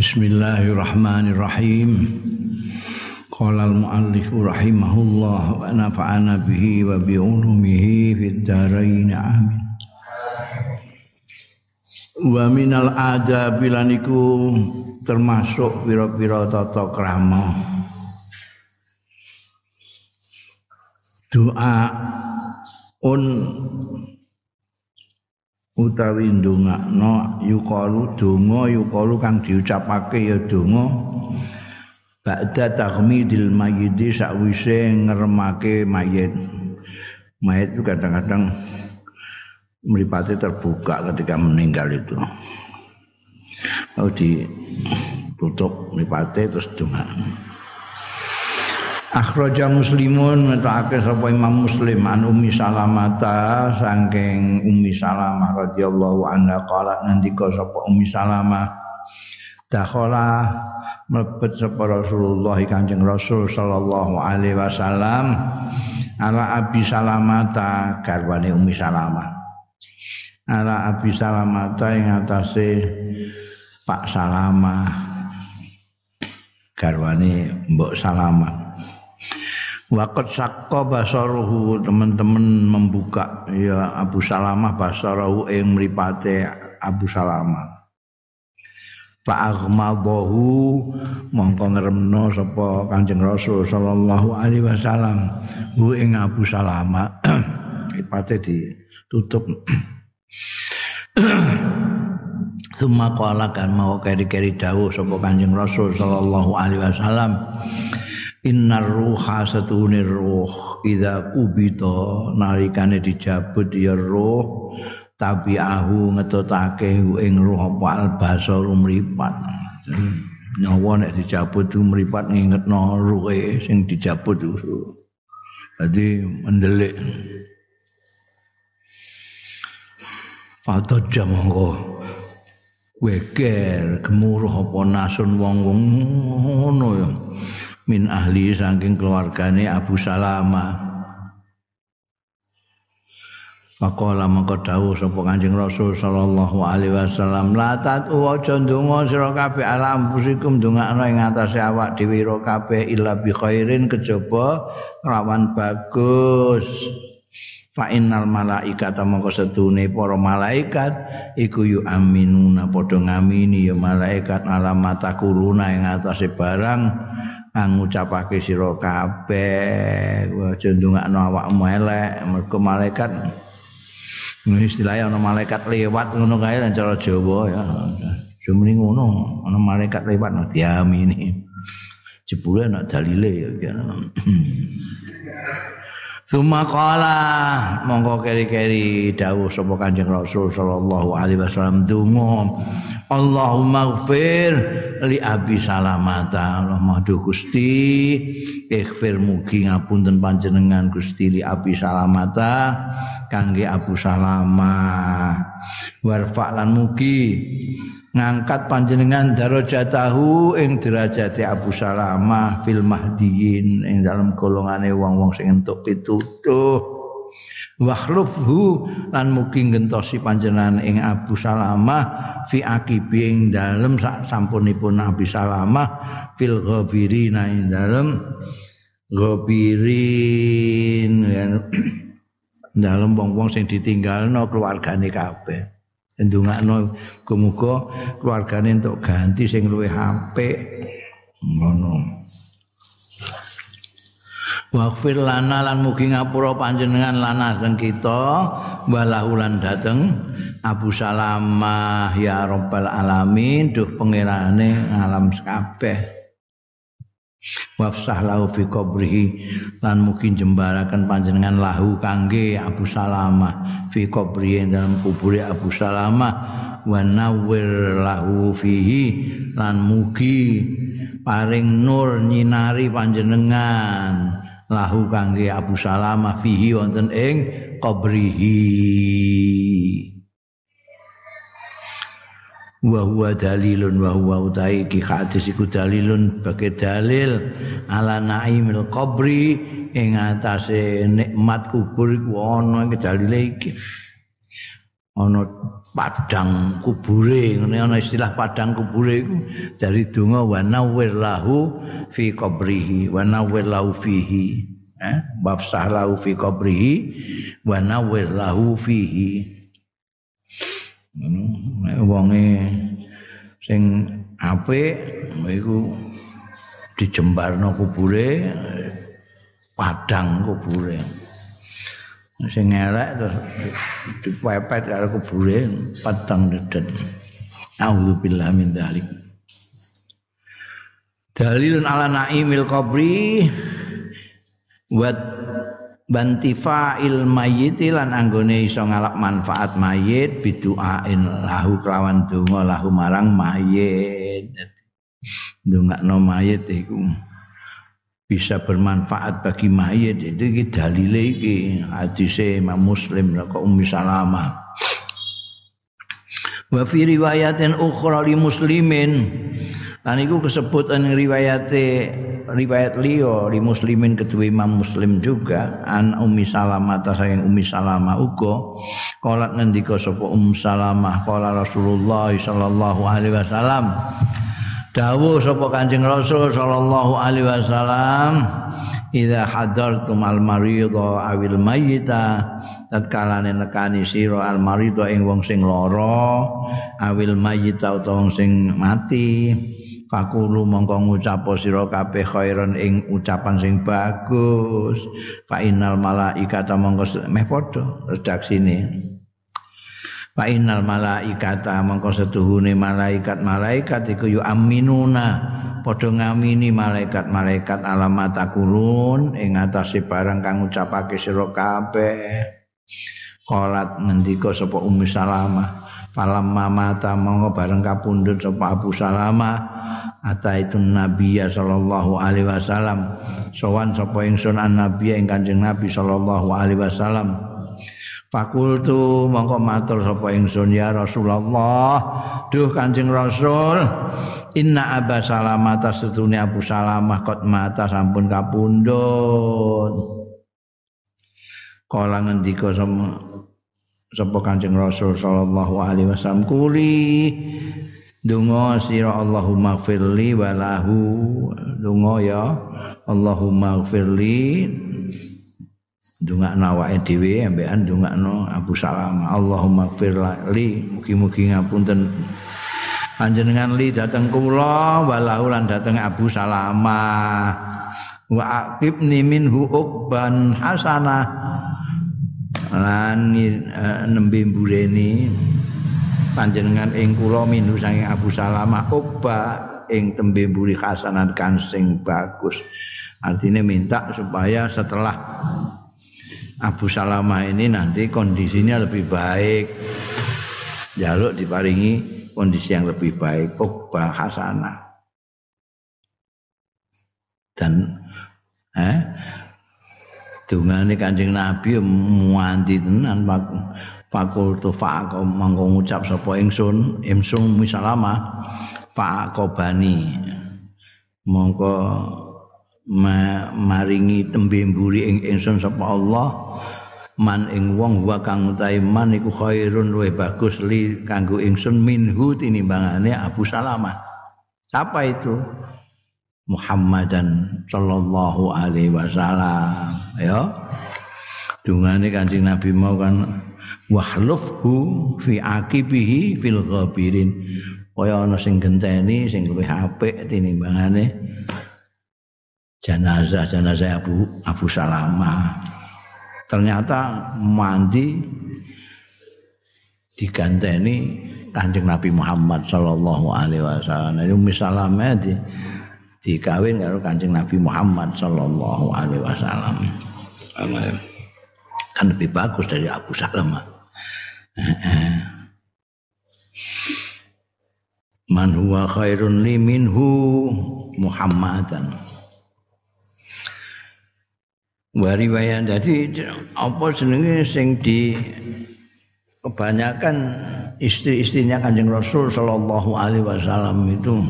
Bismillahirrahmanirrahim. Qala al-muallif rahimahullah wa nafa'ana bihi wa bi ulumihi fid dharain amin. Wa minal adab iku termasuk pira-pira tata krama. Doa un utawi ndongakno yuqalu donga yuqalu kang diucapake ya donga ba'da taghmidil mayyit sakwise ngremake mayit. Mayit itu kadang-kadang mripate terbuka ketika meninggal itu. Lalu ditutup mripate terus donga Akhraja Muslimun metake sapa Imam Muslim an Ummi Salamata saking Ummi Salamah radhiyallahu anha qala ngendika sapa Ummi Salamah dakhala mlebet sapa Rasulullah Kanjeng Rasul sallallahu alaihi wasallam ala Abi Salamata garwane Ummi Salamah. Ala Abi Salamata ing atase Pak Salamah garwane Mbok Salamah Wakat sakko basaruhu teman-teman membuka ya Abu Salamah basaruhu yang meripate Abu Salamah. Pak Aghmadahu mongko ngremno sapa Kanjeng Rasul sallallahu alaihi wasallam hu ing Abu Salamah mripate ditutup. Suma qala kan mau keri-keri dawuh sapa Kanjeng Rasul sallallahu alaihi wasallam Innar ruha satune ruh idza kubita nalikane dicabut ya ruh tabi'ahu ngetutake ing ruh apa albasar mripat. Nyawa nek dicabut itu mripat ngingetno ruhe sing dicabut itu. Jadi mendelik. Fata jamangko weker gemuruh apa nasun wong-wong ngono ya. Min ahli saking keluargane Abu Salama. Faqala mangko dawuh sapa Kanjeng Rasul sallallahu alaihi wasallam la tatu aja ndonga sira kabeh ala ampusikum ndongakno ing atase awak dhewe ira kabeh illa bi khairin kejaba lawan bagus. Fa innal malaikata mongko setune para malaikat iku yu aminuna padha ngamini ya malaikat alamat kuluna ing atase barang ngucapake sira kabeh aja ndongakno awakmu elek mergo malaikat. Istilahnya ana malaikat lewat ngono kae lan cara Jawa ya. Jumri ngono ana malaikat lewat no diamini jebule ana dalile ya Suma kala mongko keri-keri dawuh sapa Kanjeng Rasul sallallahu alaihi wasallam donga Allahumma gfir li Abi Salamata. Allah mahdu Gusti ighfir mugi ngapunten panjenengan Gusti li Abi Salamata kangge Abu Salamah warfa lan mugi ngangkat panjenengan darajatahu ing derajate Abu Salamah fil mahdiyin ing dalam golongane wong-wong sing entuk pitutuh. Wakhlufhu lan mugi gentosi panjenengan ing Abu Salamah fi akibi ing dalem sampunipun Nabi Salamah fil ghabirina ing dalem ghabirin dalem wong-wong sing ditinggalno keluargane kabeh ndongakno muga keluargane entuk ganti sing luwih apik. Ngono. Waghfir lana lan mugi ngapura panjenengan lana dan kita. Walahu lan dateng. Abu Salamah ya Rabbal alamin. Duh pangerane alam kabeh wafsah lahu fi qabrihi lan mungkin jembarakan panjenengan lahu kangge Abu Salamah fi qabrihi dalam kubur Abu Salamah wa nawwir lahu fihi lan mugi paring nur nyinari panjenengan lahu kangge Abu Salamah fihi wonten ing qabrihi wa huwa dalilun wa huwa utai. Ki hadis iku dalilun bagi dalil ala naimil qabri. Ing atase nikmat kubur iku ana iki dalile iki. Ana padang kubure ngene ana istilah padang kubure iku dari donga wa nawwir lahu fi qabrihi wa nawwir lahu fihi. Eh bafsah lahu fi qabrihi wa nawwir lahu fihi ngono wonge sing apik iku dijembarno kubure padang kubure. Sing elek terus dipepet karo kubure padang dedet. Auzubillah min dzalik dalilun ala naimil qabri wa bantifa'il mayyit lan anggone iso ngalap manfaat mayit biduain lahu kelawan donga lahu marang mayit ndongakno mayit iku bisa bermanfaat bagi mayit itu iki dalile iki hadise Imam Muslim kok Ummi Salamah. Wa fi riwayatin ukhra li muslimin lan iku kesebut ing riwayate riwayat liya li muslimin kedua Imam Muslim juga an Ummi Salamah ta sayang Ummi Salamah uga kala ngendika sapa Ummu Salamah? Kala Rasulullah sallallahu alaihi wasallam dawuh sapa Kanjeng Rasul sallallahu alaihi wasallam idza hadartum al maridha awil mayyita tatkala nekani sira al maridha ing wong sing lara awil mayyita utawa wong sing mati fakulu mongko ngucap sira kabeh khairan ing ucapan sing bagus. Fa innal malaikata mongko meh padha redaksine. Fa innal malaikata mongko setuhune malaikat-malaikat iku yu aminuna. Padha ngamini malaikat-malaikat alamat kulun ing atase barang kang ngucapake sira kabeh. Qalat ngendika sapa Ummu Salamah, "Falamma mata mongko bareng kapundhut sapa Abu Salamah, ata itu Nabi sallallahu alaihi wasallam. Sowan sapa ingsun an Nabi ing Kanjeng Nabi sallallahu alaihi wasallam." Fakultu mongko matur sapa ingsun ya Rasulullah duh Kanjeng Rasul inna Aba Salamah tasutune Abu Salamah kot mata sampun kapundhut kala ngendika sama sapa Kanjeng Rasul sallallahu alaihi wasallam kuli donga sira Allahumma firli walahu donga ya Allahumma firli ndongakno awake dhewe ambekan ndongakno Abu Salam. Allahumma gfir li mugi-mugi ngapunten. Panjenengan li dateng kula walau lan dateng Abu Salamah. Wa aqibni minhu uqban hasanah lan uh, nembe mbureni panjenengan ing kula minhu saking Abu Salamah uqba ing tembe mburi hasanah kan sing bagus artinya minta supaya setelah Abu Salamah ini nanti kondisinya lebih baik. Jaluk diparingi kondisi yang lebih baik. Ukbah hasanah. Dan eh dungane Kanjeng Nabi muanti tenan Pak fakultu fa'aq mangko ngucap sapa ingsun ingsun misalama fa'aqobani mongko maringi tembe mburi ing ingsun sapa Allah. Man ing wong wa kang utahe man iku khairun luwih bagus li kanggo ingsun minhu tinimbangane Abu Salamah. Apa itu Muhammadan sallallahu alaihi wasallam ya dungane Kanjeng Nabi mau kan wahlufhu fi aqibihi fil ghabirin kaya ana sing genteni sing luwih apik tinimbangane jenazah jenazah Abu Abu Salama. Ternyata mandi diganteni Kanjeng Nabi Muhammad sallallahu alaihi wasallam. Itu misalnya di dikawin karo Kanjeng Nabi Muhammad sallallahu alaihi wasallam. Kan lebih bagus dari Abu Salama. Man huwa khairun li minhu Muhammadan. wariwayan jadi apa jenenge sing di kebanyakan istri-istrinya Kanjeng Rasul sallallahu alaihi wasallam itu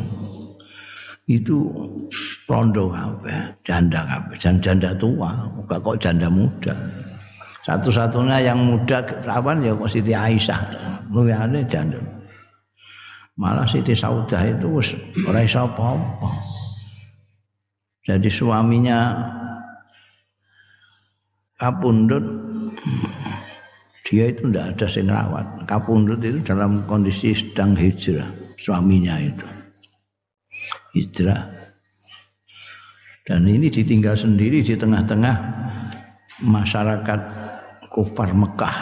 itu rondo kabeh, janda kabeh, janda tua, bukan kok janda muda. Satu-satunya yang muda perawan ya Siti Aisyah. Luyane janda. Malah Siti Saudah itu wis ora iso. Jadi suaminya kapundut dia itu tidak ada yang rawat. Kapundut itu dalam kondisi sedang hijrah suaminya itu. Hijrah. Dan ini ditinggal sendiri di tengah-tengah masyarakat kufar Mekah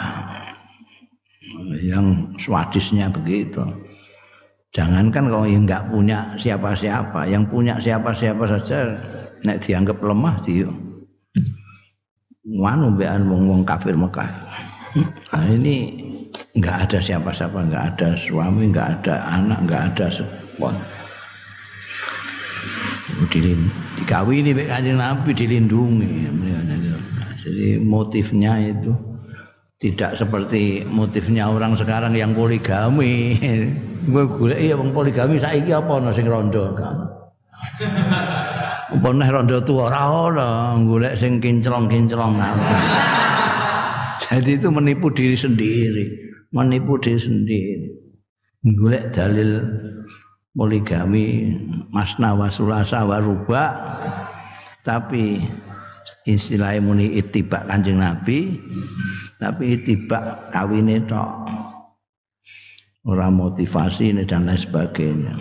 yang swadisnya begitu. Jangankan kalau yang nggak punya siapa-siapa, yang punya siapa-siapa saja, nek dianggap lemah dia wanu bean wong wong kafir Mekah. Nah, ini nggak ada siapa-siapa, nggak ada suami, nggak ada anak, nggak ada sepon. Dilin, dikawini ini kanjeng Nabi dilindungi. Jadi motifnya itu tidak seperti motifnya orang sekarang yang poligami. Gue golek iya wong poligami saiki apa ana sing rondo kan. Apa neh rondo tuwa ora ana, golek sing kinclong-kinclong. Jadi itu menipu diri sendiri, menipu diri sendiri. Golek dalil poligami masna wa sulasa wa ruba tapi istilahnya muni itibak kanjeng Nabi tapi itibak kawine tok. Ora motivasi dan lain sebagainya.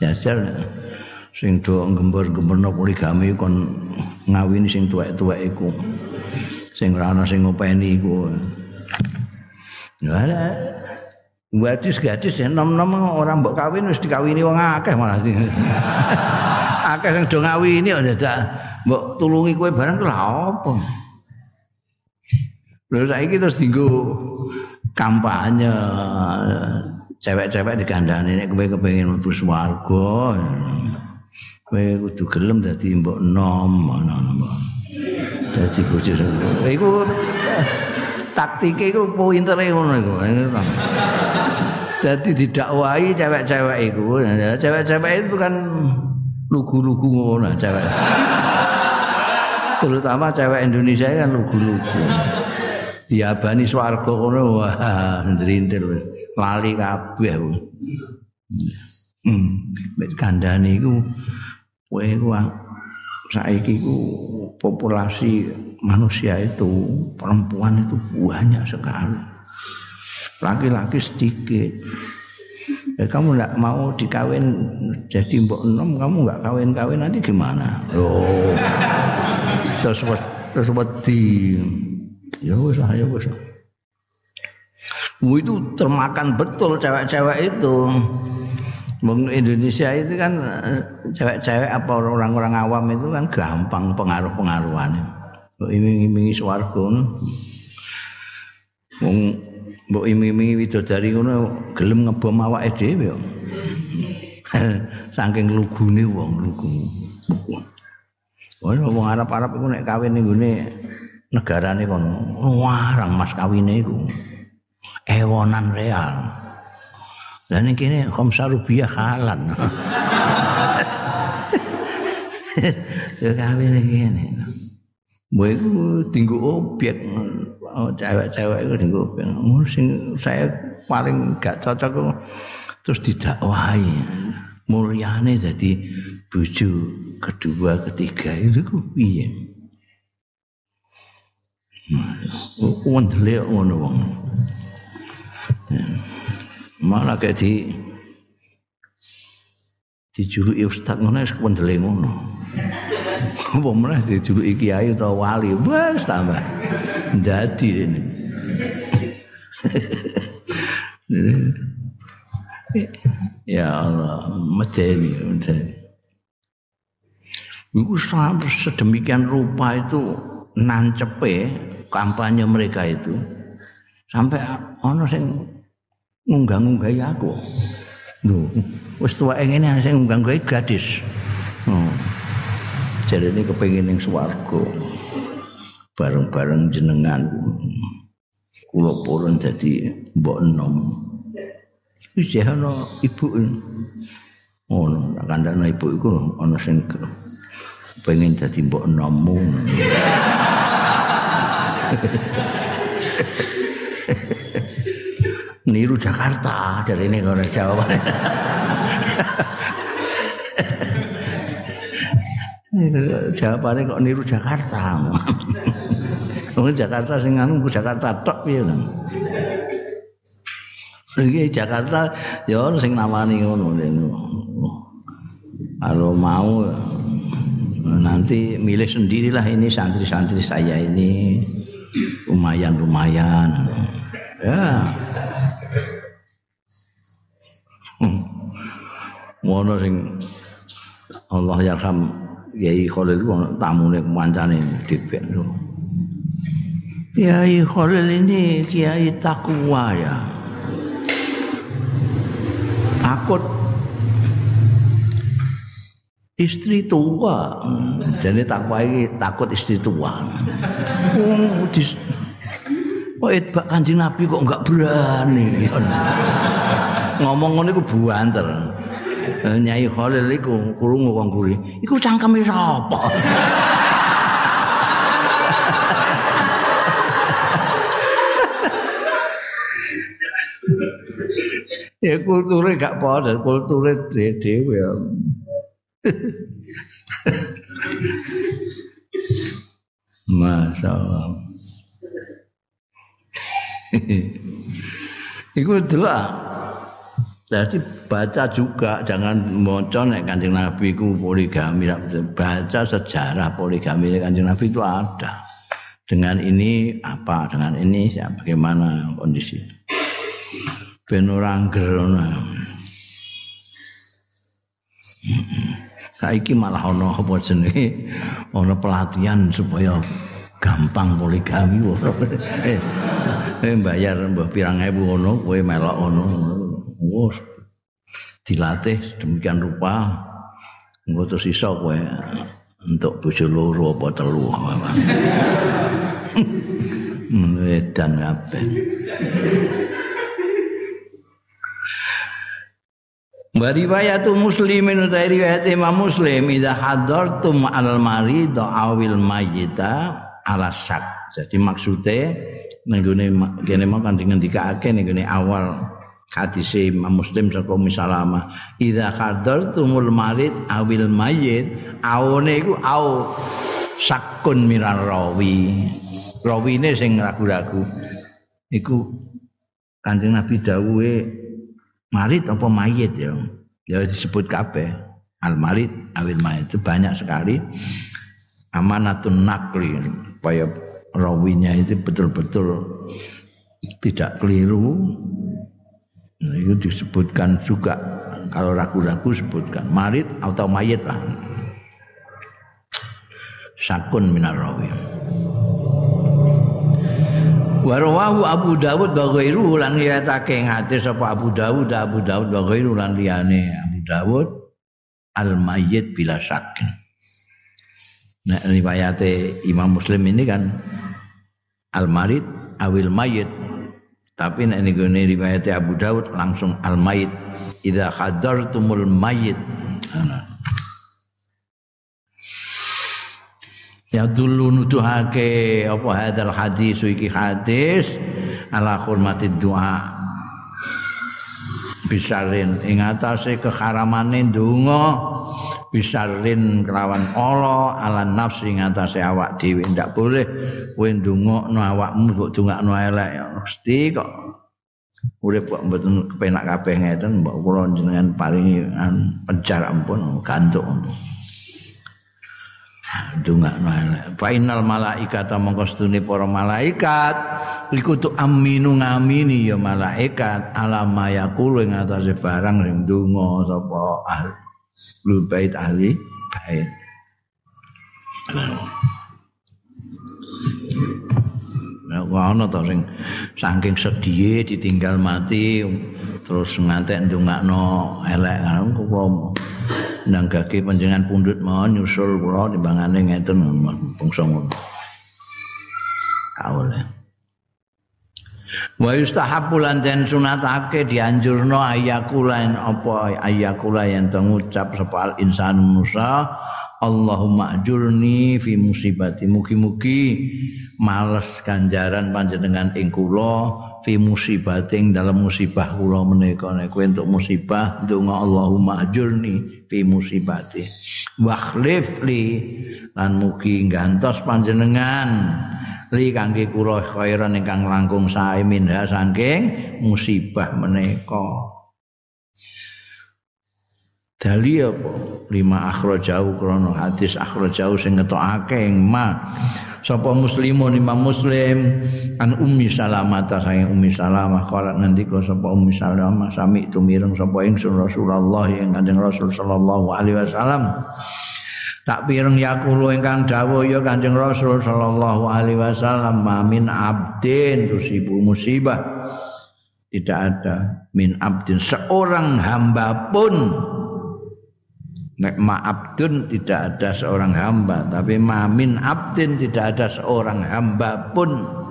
Jajal sing do gembur-gemburno poligami kon ngawini sing tuwek-tuwek iku. Sing ora ana sing ngopeni iku. Ya gadis-gadis ya nom-nom orang mbok kawin wis dikawini wong akeh malah. Akeh sing do ngawini ya dadak mbok tulungi kowe barang lha apa? Lha saiki terus dinggo kampanye cewek-cewek digandani nek kowe kepengin mlebu swarga. Kowe kudu gelem dadi mbok nom ngono dadi bojo iku taktike iku pintere ngono iku dadi didakwahi cewek-cewek iku. Cewek-cewek itu kan lugu-lugu cewek. Terutama cewek Indonesia kan lugu-lugu. Diabani swarga ngono wah ndrintil lali kabeh hmm. Mek kandhane iku kowe iku saiki iku populasi manusia itu perempuan itu banyak sekali laki-laki sedikit. Ya, kamu tidak mau dikawin jadi mbok enom kamu nggak kawin-kawin nanti gimana? Oh terus terus wedi. Ya wis ya wis itu termakan betul cewek-cewek itu. Bung Indonesia itu kan cewek-cewek apa orang-orang awam itu kan gampang pengaruh-pengaruhan. Iming-imingi. Wong mbok iming-imingi widodari ngono gelem ngebom awake dhewe yo. Saking lugune wong lugu. Wong wong Arab-Arab iku nek kawin ning negarane kono warang mas kawine iku. Ewonan real. Lah ning kene khamsa rupiah halan. Tuh kawin kene. Mbok iku tinggu cewek-cewek itu tinggu obyek oh, sing saya paling gak cocok terus didakwahi mulyane jadi bojo kedua ketiga itu ku piye wendele ngono wong. Malah kayak di dijuluki ustaz ngono wis wendele ngono. Apa meneh dijuluki kiai utawa wali, wis tambah. Jadi ini. ya Allah, medeni, medeni. Iku sedemikian rupa itu nancepe kampanye mereka itu sampai ono sing ngunggah-ngunggahi aku. Lho, wis tuweke ngene sing ngunggah-ngunggahi gadis. Oh. Jadi kepengin ning swarga. Bareng-bareng jenengan kula purun dadi mbok enom. Wis ana ibu. Oh, kandhane ibu iku ana sing pengen dadi mbok enommu. niru Jakarta jadi ini kalau jawabannya kok niru Jakarta Wong Jakarta sing anu Jakarta tok piye kan. Iki Jakarta ya sing namani ngono Kalau mau nanti milih sendirilah ini santri-santri saya ini lumayan-lumayan. Ya. Mono sing Allah yarham Kiai Khalil tamune kancane dipek. Kiai Khalil ini kiai takwa ya. Takut istri tua. Jadi takwa ini takut istri tua. Oh, dis Oh, Bak Kanjeng Nabi kok enggak berani. Ngomong ngono iku buanter. Nyai Khalil iku krungu wong kuri. Iku cangkeme sapa? ya kulture gak padha kulture dhewe ya masyaallah Iku delok. Jadi baca juga jangan maca nek Kanjeng Nabi ku poligami baca sejarah poligami Kanjeng Nabi itu ada. Dengan ini apa? Dengan ini ya, bagaimana kondisi? ben ora angger Saiki malah ana apa jenenge ana pelatihan supaya gampang poligami eh, eh bayar mbah pirang ewu ngono kowe melok ngono wis dilatih demikian rupa engko terus iso kowe untuk bojo loro apa telu dan kabeh. Wa riwayatu muslimin utai riwayat Imam Muslim idza hadartum al marid awil mayyita ala syak. Jadi maksudnya nenggone kene mau kan ngendikake nenggone awal hadis Imam Muslim saka misalama idza hadartumul marid awil mayyit awone iku au sakun mirar rawi. Rawine sing ragu-ragu. Iku Kanjeng Nabi dawuhe marit apa mayit ya? Ya disebut kabeh al marit awil mayit. Itu banyak sekali. Amanatun nakli supaya rawinya itu betul-betul tidak keliru nah, itu disebutkan juga. Kalau ragu-ragu sebutkan. Marit atau mayit lah. Sakun minar rawi Warwahu Abu Dawud wa ghairu lan riwayatake hadis sapa Abu Dawud Abu Dawud wa ghairu lan liyane Abu Dawud al mayyit bila syak. Nah riwayate Imam Muslim ini kan al marid awil mayyit tapi nek niku riwayate Abu Dawud langsung al mayyit idza hadartumul mayyit. Nah, ya dulu nuduhake apa hadal hadis iki hadis ala hormati doa bisarin. Ing atase keharamane donga bisarin kelawan Allah ala nafsi ing atase awak dhewe. Ndak boleh kowe ndongakno awakmu kok dongakno elek. Mesti kok. Urip kok mboten kepenak kabeh ngeten mbok kula jenengan paringi pencar ampun gantuk. Dongakno elek. Fainal malaikata mongko stune para malaikat iku tu aminu ngamini ya malaikat alama yaqulu ing atase barang ring donga sapa ahli lul bait ahli bait. Nah, ana to sing saking sedih ditinggal mati terus ngantek ndongakno elek ngono nanggake panjenengan pundut mawon nyusul kula timbangane ngeten bangsa ngono. Wa yustahabbu lan den sunatake dianjurno ayakula apa ayakula yang ngucap sapa al insan manusa Allahumma ajurni fi musibati. Mugi-mugi males ganjaran panjenengan ing kula fi musibating dalam musibah kula menika. Nek untuk musibah donga Allahumma ajurni fi musibati. Wakhlif li lan mugi gantos panjenengan li kangge kula khairan ingkang langkung sae minha saking musibah menika Dali apa? Lima akhrajau krono hadis akhrajau sing ngetokake ma. Sapa muslimun imam muslim an ummi salamah ta sayang ummi salamah kala ngendika sapa ummi salamah sami tumireng sapa ingsun Rasulullah yang kanjeng Rasul sallallahu alaihi wasallam. Tak pireng yakulo ingkang dawuh ya Kanjeng Rasul sallallahu alaihi wasallam mamin abdin tusibu musibah. Tidak ada min abdin seorang hamba pun Nek ma'abdun tidak ada seorang hamba Tapi ma'min abdin tidak ada seorang hamba pun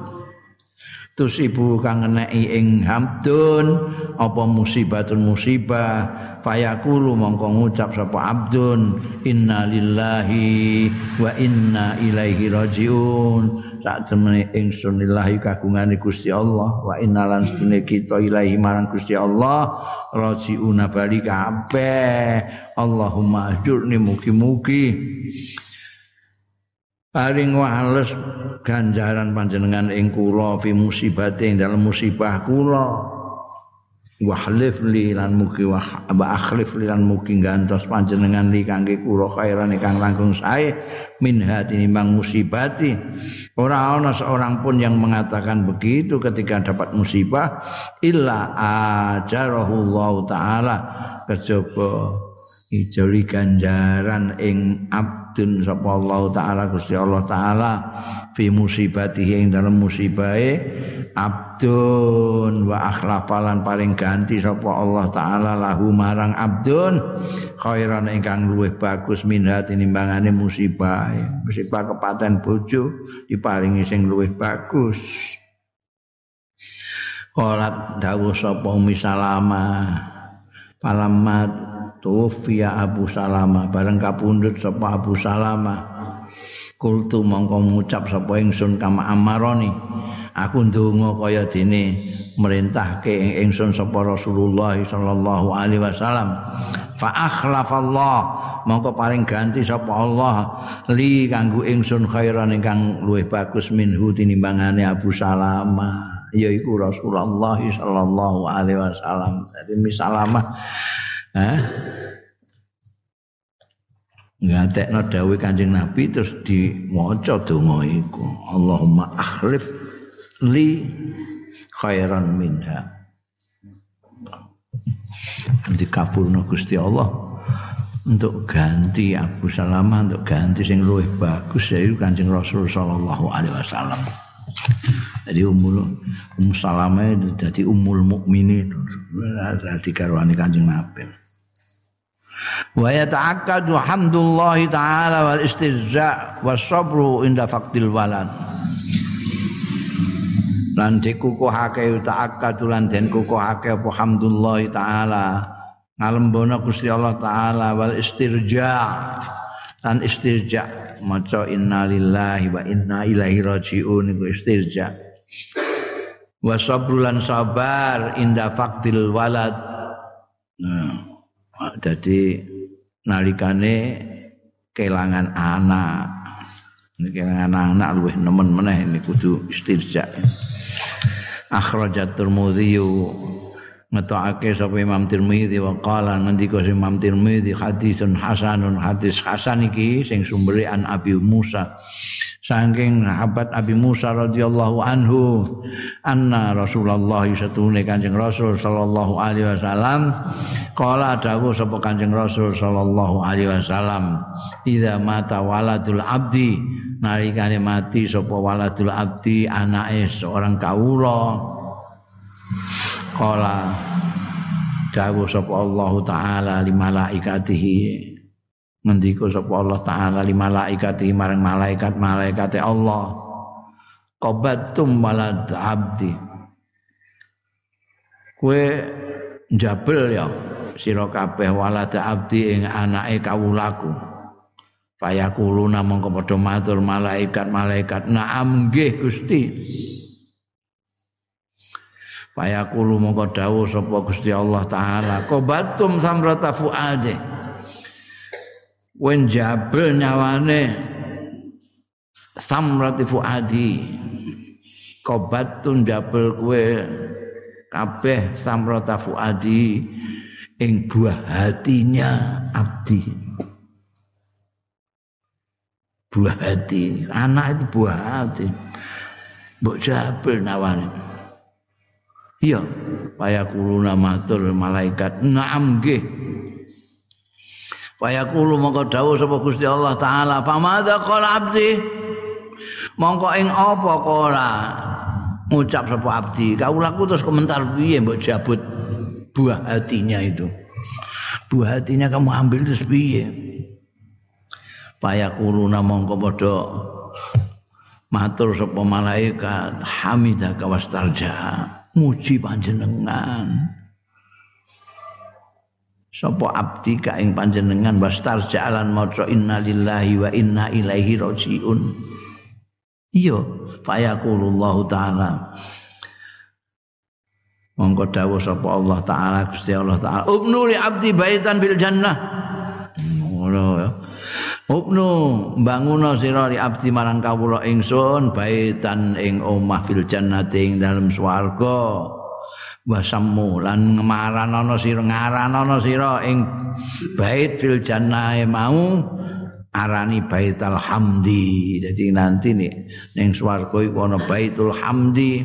Terus ibu kang ngenei ing hamdun Apa musibatun musibah Fayakulu mongko ngucap sapa abdun. Inna lillahi wa inna ilaihi rajiun. Sak temene ingsun lillahi kagungane Gusti Allah wa innalan sunne kita ilahi marang Gusti Allah rajiuna bali kabeh. Allahumma ajurni mugi-mugi paring wales ganjaran panjenengan ing kula fi musibate ing dalem musibah kula. Wahlif li lan mugi wa akhlif li lan mugi gantos panjenengan li kangge kula khairan ingkang langkung sae min tinimbang musibati. Ora ana seorang pun yang mengatakan begitu ketika dapat musibah illa ajarahullahu taala. Kejaba ijoli ganjaran ing abdun sapa Allah taala Gusti Allah taala fi musibatihi ing dalam musibahe. Abdun wa akhlafalan paling ganti sapa Allah taala lahu marang abdun khairan ingkang luwih bagus minha tinimbangane musibah musibah kepaten bojo diparingi sing luwih bagus. Kolat dawuh sapa Umi Salama Palamat tufiya Abu Salama. Bareng kapundhut sapa Abu Salama. Kultu mongko ngucap sapa ingsun kama amaroni. Aku ndonga kaya dene merintahke ingsun sapa Rasulullah sallallahu alaihi wasallam. Fa akhlafallah. Mongko paring ganti sapa Allah. Li kanggo ingsun khairan ingkang luwih bagus minhu tinimbangane Abu Salama yaiku Rasulullah sallallahu alaihi wasallam. Dadi misalama eh ngatekno dawuh Kanjeng Nabi terus diwaca donga iku Allahumma akhlif li khairan minha dikabulno Gusti Allah untuk ganti Abu Salamah untuk ganti sing luwih bagus yaitu Kanjeng Rasul sallallahu alaihi wasallam. Jadi umul um Salamah jadi umul mukminin jadi karwane Kanjeng Nabi. Wa yata'akkadu hamdulillahi ta'ala wal istizza was sabru inda faqdil walad. lan dikukuhake ta'akkadu lan den kukuhake apa hamdulillah taala ngalembono Gusti Allah taala wal istirja lan istirja. Maca innalillahi wa inna ilaihi rajiun iku istirja. Wa sabrulan sabar inda faqdil walad. Nah, jadi nalikane kelangan anak. Kelangan anak luwih nemen meneh ini kudu istirja. Akhrajat Tirmidzi ngetokake sapa Imam Tirmidzi wa qala ngendika Imam Tirmidzi hadisun hasanun hadis hasan iki sing sumbere an Abi Musa. Saking sahabat Abi Musa radhiyallahu anhu anna Rasulullah satune Kanjeng Rasul sallallahu alaihi wasallam. Qala dawuh sapa Kanjeng Rasul sallallahu alaihi wasallam idza mata waladul abdi nalikane mati sapa waladul abdi anake seorang kawula qala dawuh sapa Allah taala li malaikatihi. Ngendika sapa Allah taala li malaikatihi marang malaikat-malaikate Allah. Qabattum walad abdi. Kowe njabel ya sira kabeh walad abdi ing anake kawulaku. Fayakuluna mongko padha matur malaikat-malaikat. Na'am nggih Gusti. Fayakulu mongko dawuh sapa Gusti Allah taala qabatum samrata fuade. Wen jabel nyawane samrati fuadi. Qabatun jabel kowe kabeh samrata fuadi ing buah hatinya abdi buah hati anak itu buah hati mbok jabel nawane iya. Payakuluna matur malaikat. Naam nggih. Payakulu mongko dawuh sapa Gusti Allah taala famadza qala abdi? Mongko ing apa kala ngucap sapa abdi. Kaulaku terus komentar piye mbok jabut buah hatinya itu? Buah hatinya kamu ambil terus piye? Payakuluna mongko padha matur sapa malaikat hamidaka wastarja muji panjenengan. Sapa abdi ka ing panjenengan wastarja lan maca innalillahi wa inna ilaihi rajiun iya fayakulullahu taala. Mongko dawuh sapa Allah taala Gusti Allah taala. Ubnu li abdi baitan bil jannah. Ngono ya Ubnu banguno sira li abdi marang kawula ingsun baitan ing omah fil jannati ing dalem swarga. Wasammu lan ngemaranana sira ngaranana sira ing bait fil jannahe mau arani baitul hamdi. Jadi nanti nih ning swarga iku ana baitul hamdi.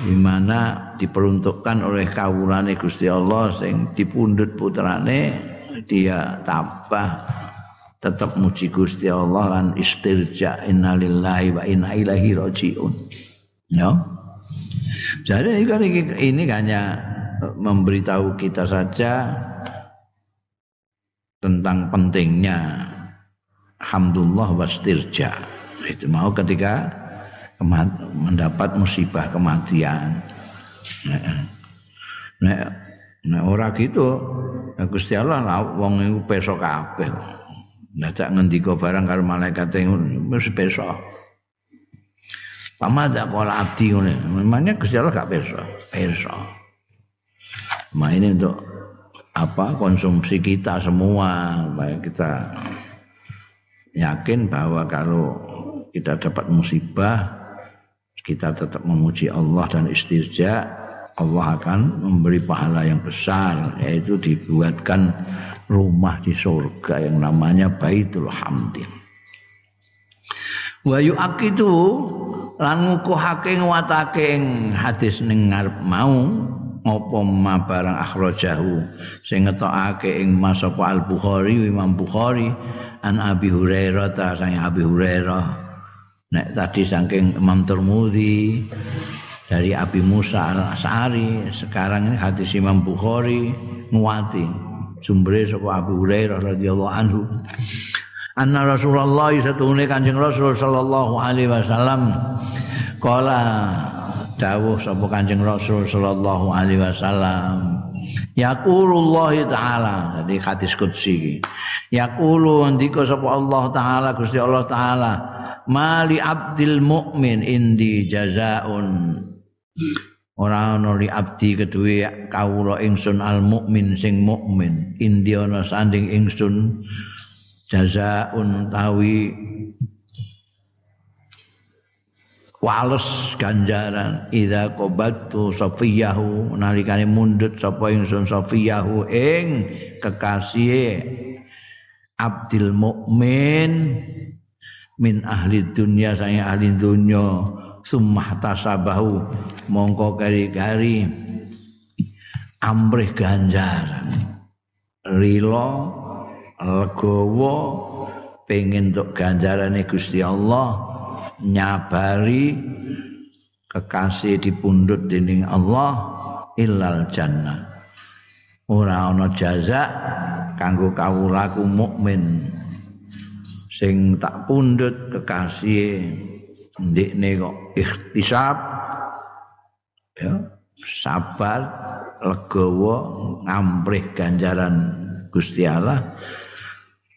di mana diperuntukkan oleh kawulane Gusti Allah sing dipundhut putrane dia tabah tetap muji Gusti Allah lan istirja innalillahi wa inna ilaihi rajiun. Ya. Jadi ini, ini hanya memberitahu kita saja tentang pentingnya hamdulillah wastirja. Itu mau ketika mendapat musibah kematian. Nah, nah orang gitu, Gusti Allah wong iku peso kabeh. Dadak ngendika barang karo malaikat wis besok. Pamada kala abdi ngene. Memangnya Gusti Allah gak besok. Besok. Ini untuk apa konsumsi kita semua supaya kita yakin bahwa kalau kita dapat musibah kita tetap memuji Allah dan istirja Allah akan memberi pahala yang besar yaitu dibuatkan rumah di surga yang namanya Baitul Hamdi. Wa yu'aqidu lan ngukuhake nguwatake ing hadis ning ngarep mau apa ma barang akhrajahu sing ngetokake ing Mas Al Bukhari Imam Bukhari an Abi Hurairah ta sang Abi Hurairah nek tadi saking Imam Tirmidzi dari Abi Musa Al Asari sekarang ini hadis Imam Bukhari nguati sumbere saka Abu Hurairah radhiyallahu anhu. Anna Rasulullah satune Kanjeng Rasul sallallahu alaihi wasallam kala dawuh sapa Kanjeng Rasul sallallahu alaihi wasallam Yaqulullah taala jadi hadis qudsi yaqulu ndika sapa Allah taala Gusti Allah taala mali abdil mukmin indi jazaun ora ana li abdi keduwe kawula ingsun al mukmin sing mukmin indi ana sanding ingsun jazaun tawi wales ganjaran. Ida qabatu safiyahu nalikane mundut sapa ingsun safiyahu ing kekasih abdil mukmin min ahli dunya saya ahli dunya sumah tasabahu. Mongko kari-kari amrih ganjaran rilo legowo pengen untuk ganjaran Gusti Allah nyabari kekasih dipundhut dening Allah ilal jannah. Ora ana jaza kanggo kawulaku mukmin. Sing tak pundhut kekasih ndekne kok ikhtisab ya sabar legowo ngamprih ganjaran Gusti Allah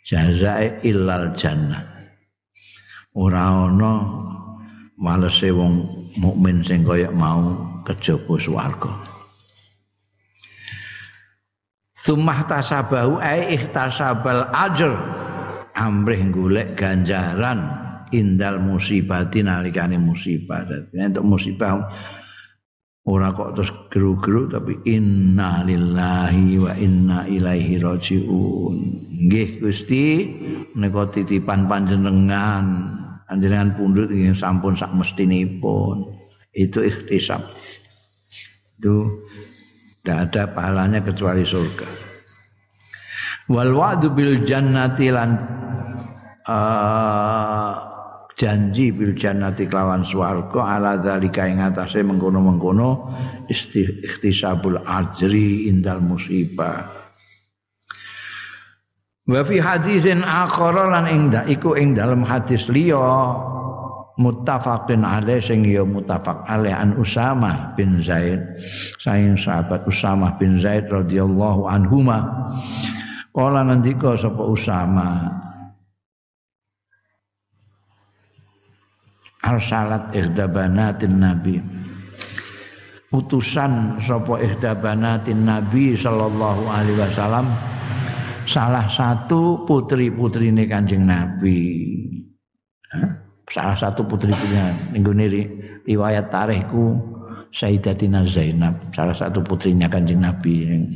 jazae illal jannah. Ora ana walese wong mukmin sing kaya mau kejaba swarga. Sumah tasabahu ai ikhtasabal ajr amrih golek ganjaran indal musibati nalikane musibah. Dadi untuk musibah ora kok terus geru-geru tapi inna lillahi wa inna ilaihi rajiun. Nggih Gusti menika titipan panjenengan. Panjenengan pundhut ingin sampun sak mestinipun. Itu ikhtisab. Itu tidak ada pahalanya kecuali surga. Wal wa'du bil jannati lan uh, janji bil jannati kelawan swarga ala zalika ing atase mengkono-mengkono ikhtisabul ajri indal musibah. Wa fi hadisin akhara lan ing iku ing dalam hadis liya muttafaqin alaih sing ya muttafaq alaih an Usama bin Zaid saing sahabat Usama bin Zaid radhiyallahu anhuma kala ngendika sapa Usama arsalat ihdabanatin nabi. Utusan sapa ihdabanatin nabi sallallahu alaihi wasallam salah satu putri-putrine Kanjeng Nabi. Salah satu putri punya minggu ini riwayat tarikhku Sayyidatina Zainab salah satu putrinya kanjeng Nabi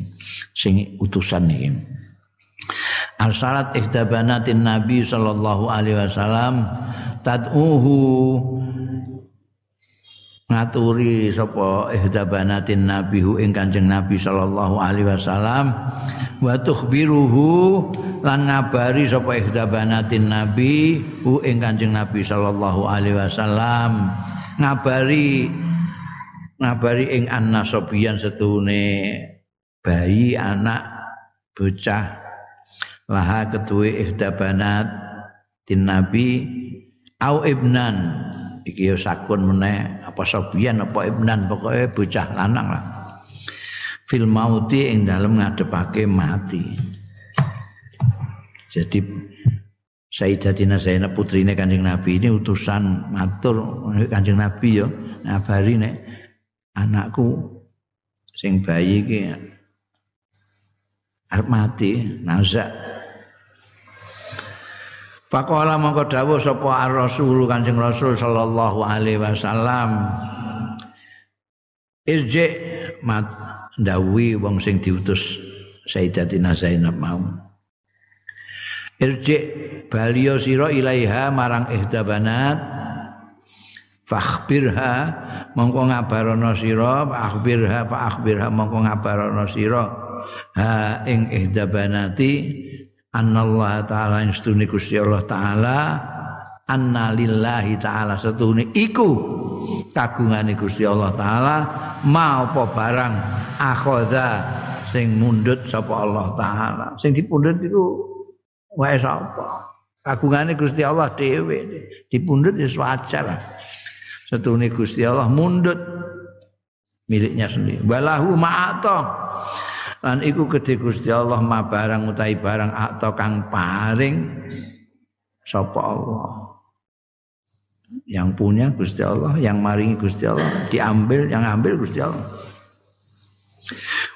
sing utusan nih Al-salat ihdabanatin Nabi sallallahu alaihi wasallam. Tad'uhu. Ngaturi sapa ihdabanatin nabi hu ing kanjeng nabi sallallahu alaihi wasallam. Wa tukhbiruhu lan ngabari sapa ihdabanatin nabi hu ing kanjeng nabi sallallahu alaihi wasallam. Ngabari ngabari ing anna sobian setune bayi anak bocah laha ketuwe ihdabanat tin nabi. Au ibnan. Iki ya sakun meneh. Apa sobian apa ibnan. Pokoknya bocah lanang lah. Fil mauti ing dalem ngadepake mati. Jadi Sayyidatina Zainab putrine Kanjeng Nabi ini utusan matur Kanjeng Nabi ya. Ngabari nek anakku sing bayi iki arep mati nazak Faqala mongko dawuh sapa ar-rasul Kanjeng Rasul sallallahu alaihi wasallam. Irji mat dawi wong sing diutus Sayyidatina Zainab mau. Irji baliyo sira ilaiha marang ihdabanat fakhbirha mongko ngabarono sira fakhbirha fakhbirha mongko ngabarono sira. Ha ing ihdabanati Allah taala yang setune Gusti Allah taala anna lillahi taala setune iku kagungane Gusti Allah taala mau apa barang akhadha sing mundut sapa Allah taala. Sing dipundhut iku wae sapa? Kagungane Gusti Allah dhewe dipundhut ya wajar setune Gusti Allah mundut miliknya sendiri. Walahu ma'ata lan iku gedhe Gusti Allah ma barang utahi barang atau kang paring sapa Allah. Yang punya Gusti Allah yang maringi Gusti Allah diambil yang ambil Gusti Allah.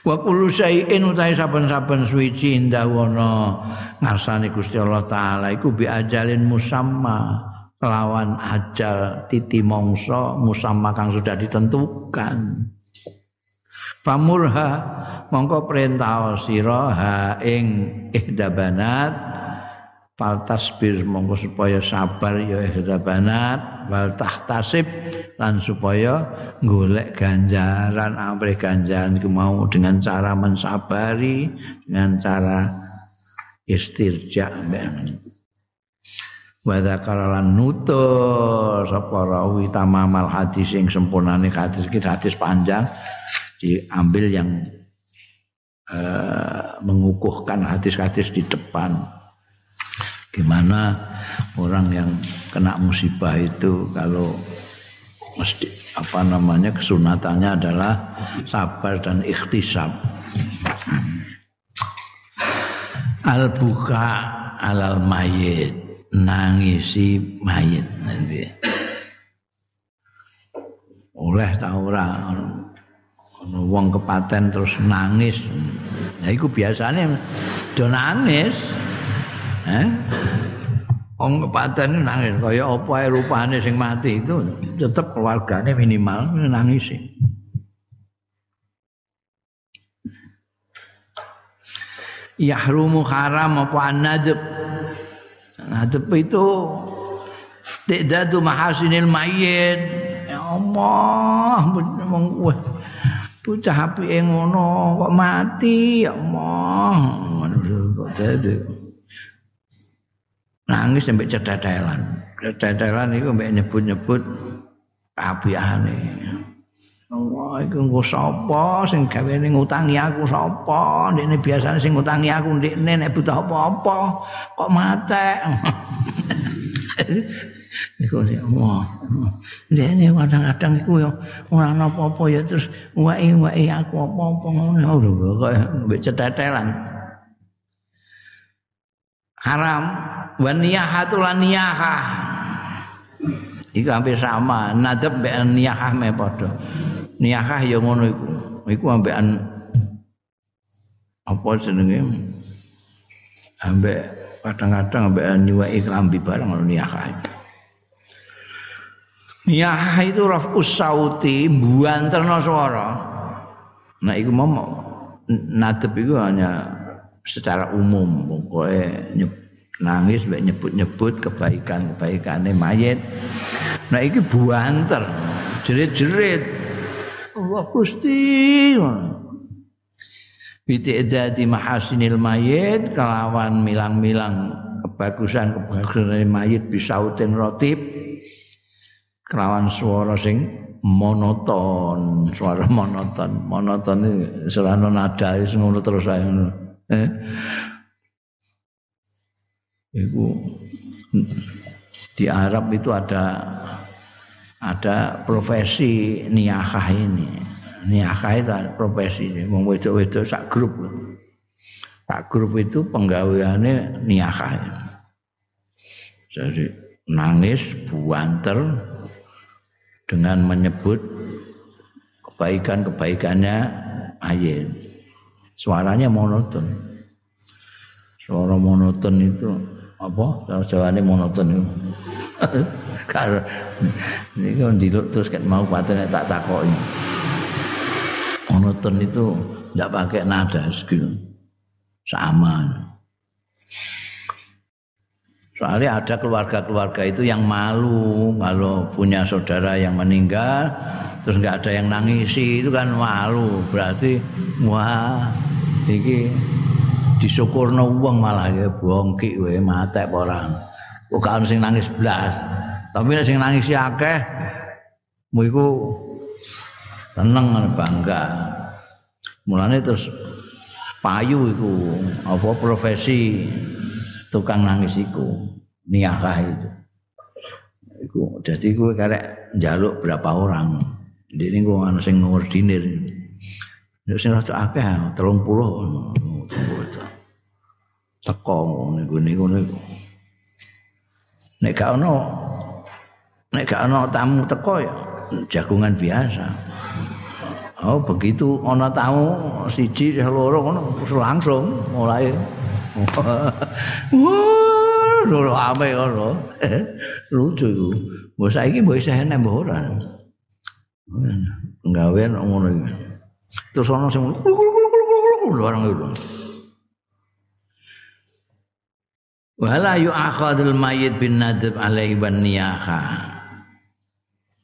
Wa kullu syai'in utahi saben-saben suwiji indawana ngarsane Gusti Allah taala iku bi ajalin musamma lawan ajal titi mongso musamma kang sudah ditentukan pamurha mongko perintah sira ha ing ihdabanat. Fal tasbir mongko supaya sabar ya ihdabanat. Wal tahtasib lan supaya golek ganjaran. Amrih ganjaran iku mau dengan cara mensabari dengan cara istirja wa dzakaralan nutur sapa rawi tamamal hadis sing sempurnane hadis iki hadis panjang diambil yang uh, mengukuhkan hadis-hadis di depan. Gimana orang yang kena musibah itu kalau mesti apa namanya kesunatannya adalah sabar dan ikhtisab. Al buka alal mayit nangisi mayit nanti oleh ta ora wong kepaten terus nangis. Ya iku biasanya do nangis. Eh wong kepaten nangis. Kaya apa ae rupane sing mati itu? Tetep keluargane minimal nangis sih. yahrumu haram apa anadab nadab itu tidak mahasinil mayyit. Ya Allah wong bocah apike ngono kok mati ya Allah. Kok dadi. Nangis sampai cetetelan cetetelan itu sampai nyebut-nyebut apiane Allah iku engko sapa sing gawene ngutangi aku sapa? Ndekne biasane sing ngutangi aku ndekne nek butuh apa-apa kok matek iku Allah ndekne kadang-kadang iku ya ora apa-apa ya terus wae-wae aku apa-apa ngono lho kok mbek cetetelan. Haram wa niyahatul niyahah. Iku hampir sama nadab mbek niyahah me padha. Niyahah ya ngono iku. Iku ambekan apa jenenge? Ambek kadang-kadang ambek nyuwai klambi barang ngono niyahah niyahah itu rafus sauti buanterno suara nah iku mau nadab iku hanya secara umum pokoknya nangis mbek nyebut-nyebut kebaikan-kebaikane mayit. Nah iki buanter jerit-jerit. Allah Gusti. Bitidadi mahasinil mayit kelawan milang-milang kebagusan-kebagusan mayit bisautin rotib kelawan suara sing monoton, suara monoton. Monoton ini serana nada itu ngono terus saya Eh? Iku di Arab itu ada ada profesi niyakah ini. Niyakah itu profesi ini. Wong wedok-wedok sak grup. Sak grup itu penggaweannya niyakah. Jadi nangis, buanter dengan menyebut kebaikan-kebaikannya ayat. Suaranya monoton. Suara monoton itu apa? Cara jawane monoton itu. Karo ini kan diluk terus kan mau paten tak takoki. Monoton itu tidak pakai nada segitu. Sama. Soalnya ada keluarga-keluarga itu yang malu kalau punya saudara yang meninggal terus nggak ada yang nangisi itu kan malu. Berarti wah ini disyukurno uang malah ya bongki we mate orang bukan sing nangis belas tapi sing nangis akeh mu iku seneng bangga. Mulane terus payu iku apa profesi tukang nangis iku niakah itu. Iku jadi gue karek njaluk berapa orang. Ini gue ana sing ngordinir Ya sing rada akeh 30 teko ngene ngene nek gak ono nek gak ono tamu teko ya jagungan biasa. Oh begitu ono tamu siji loro ngono langsung mulai loro ame ngono lucu mbok saiki mbok isih enak mbok ora nggawean ngono iki terus ono sing orang itu wala yu'akhadul mayit bin nadab alaihi wan niyaha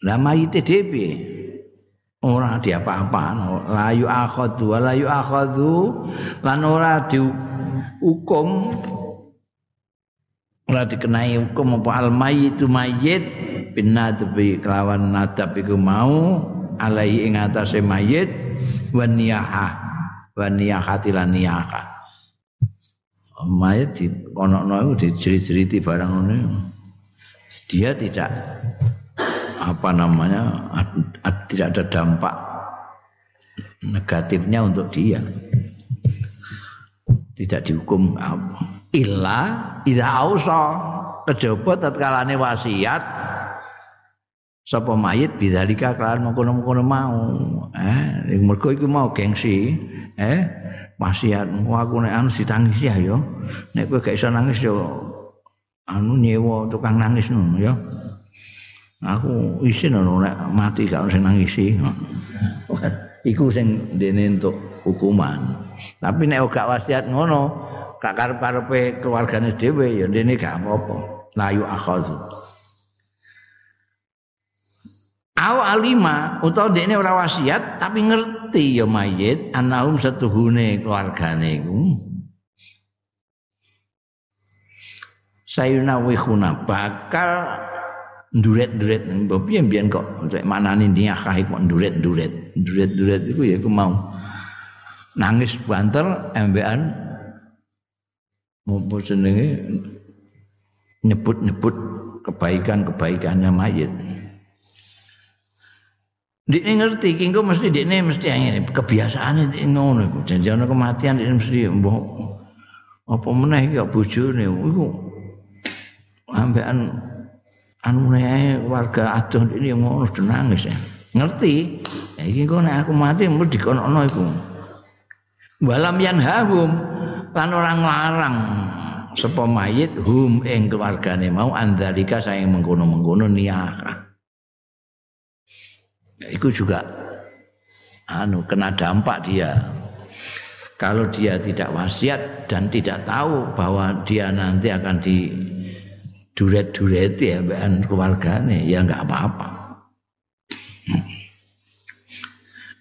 la mayit dhewe ora diapa-apa la yu'akhadu wala yu'akhadu lan ora dihukum ora dikenai hukum apa al mayit mayit bin nadab kelawan nadab iku mau alaihi ing atase mayit wan niyaha wan niyahati lan niyahah. Mayat di kono-kono itu dicerit-ceriti barang ini dia tidak apa namanya tidak ada dampak negatifnya untuk dia tidak dihukum. Illa idza ausa. Kejaba tatkalane wasiat. Sapa mayit bidzalika kelawan mengkono-mengkono mau. Eh mergo iku mau gengsi. Eh wasiat aku nek anu ditangisi ayo nek kowe gak iso nangis yo. Anu nyewa tukang nangis ngono ya aku isin ono nek mati gak sing nangisi. Iku sing dene entuk hukuman tapi nek gak wasiat ngono gak karep-karepe keluargane dhewe ya dene gak apa-apa. Layu akhadhu Aw alima utawa dekne ora wasiat tapi ngerti ya mayit anahum setuhune keluargane iku. Sayuna wihuna bakal nduret-nduret. Piye mbiyen kok? Rek manani niyakah kok nduret-nduret. Nduret-nduret iku ya iku mau nangis banter embean apa jenenge nyebut-nyebut kebaikan-kebaikannya mayit. Dik ngerti kingko mesti dik mesti ngene kebiasaan dik ngono iku janjane kematian dik mesti mbok apa meneh iki bojone iku ambekan anu warga adoh ini yang ngono nangis ya. Ngerti? Ya kok nek aku mati mesti dikono iku. Walam yang hagum lan orang larang sapa mayit hum ing keluargane mau andalika saya mengkono-mengkono niyaka. Itu juga anu kena dampak dia. Kalau dia tidak wasiat dan tidak tahu bahwa dia nanti akan di duret-dureti ya keluargane ya enggak apa-apa.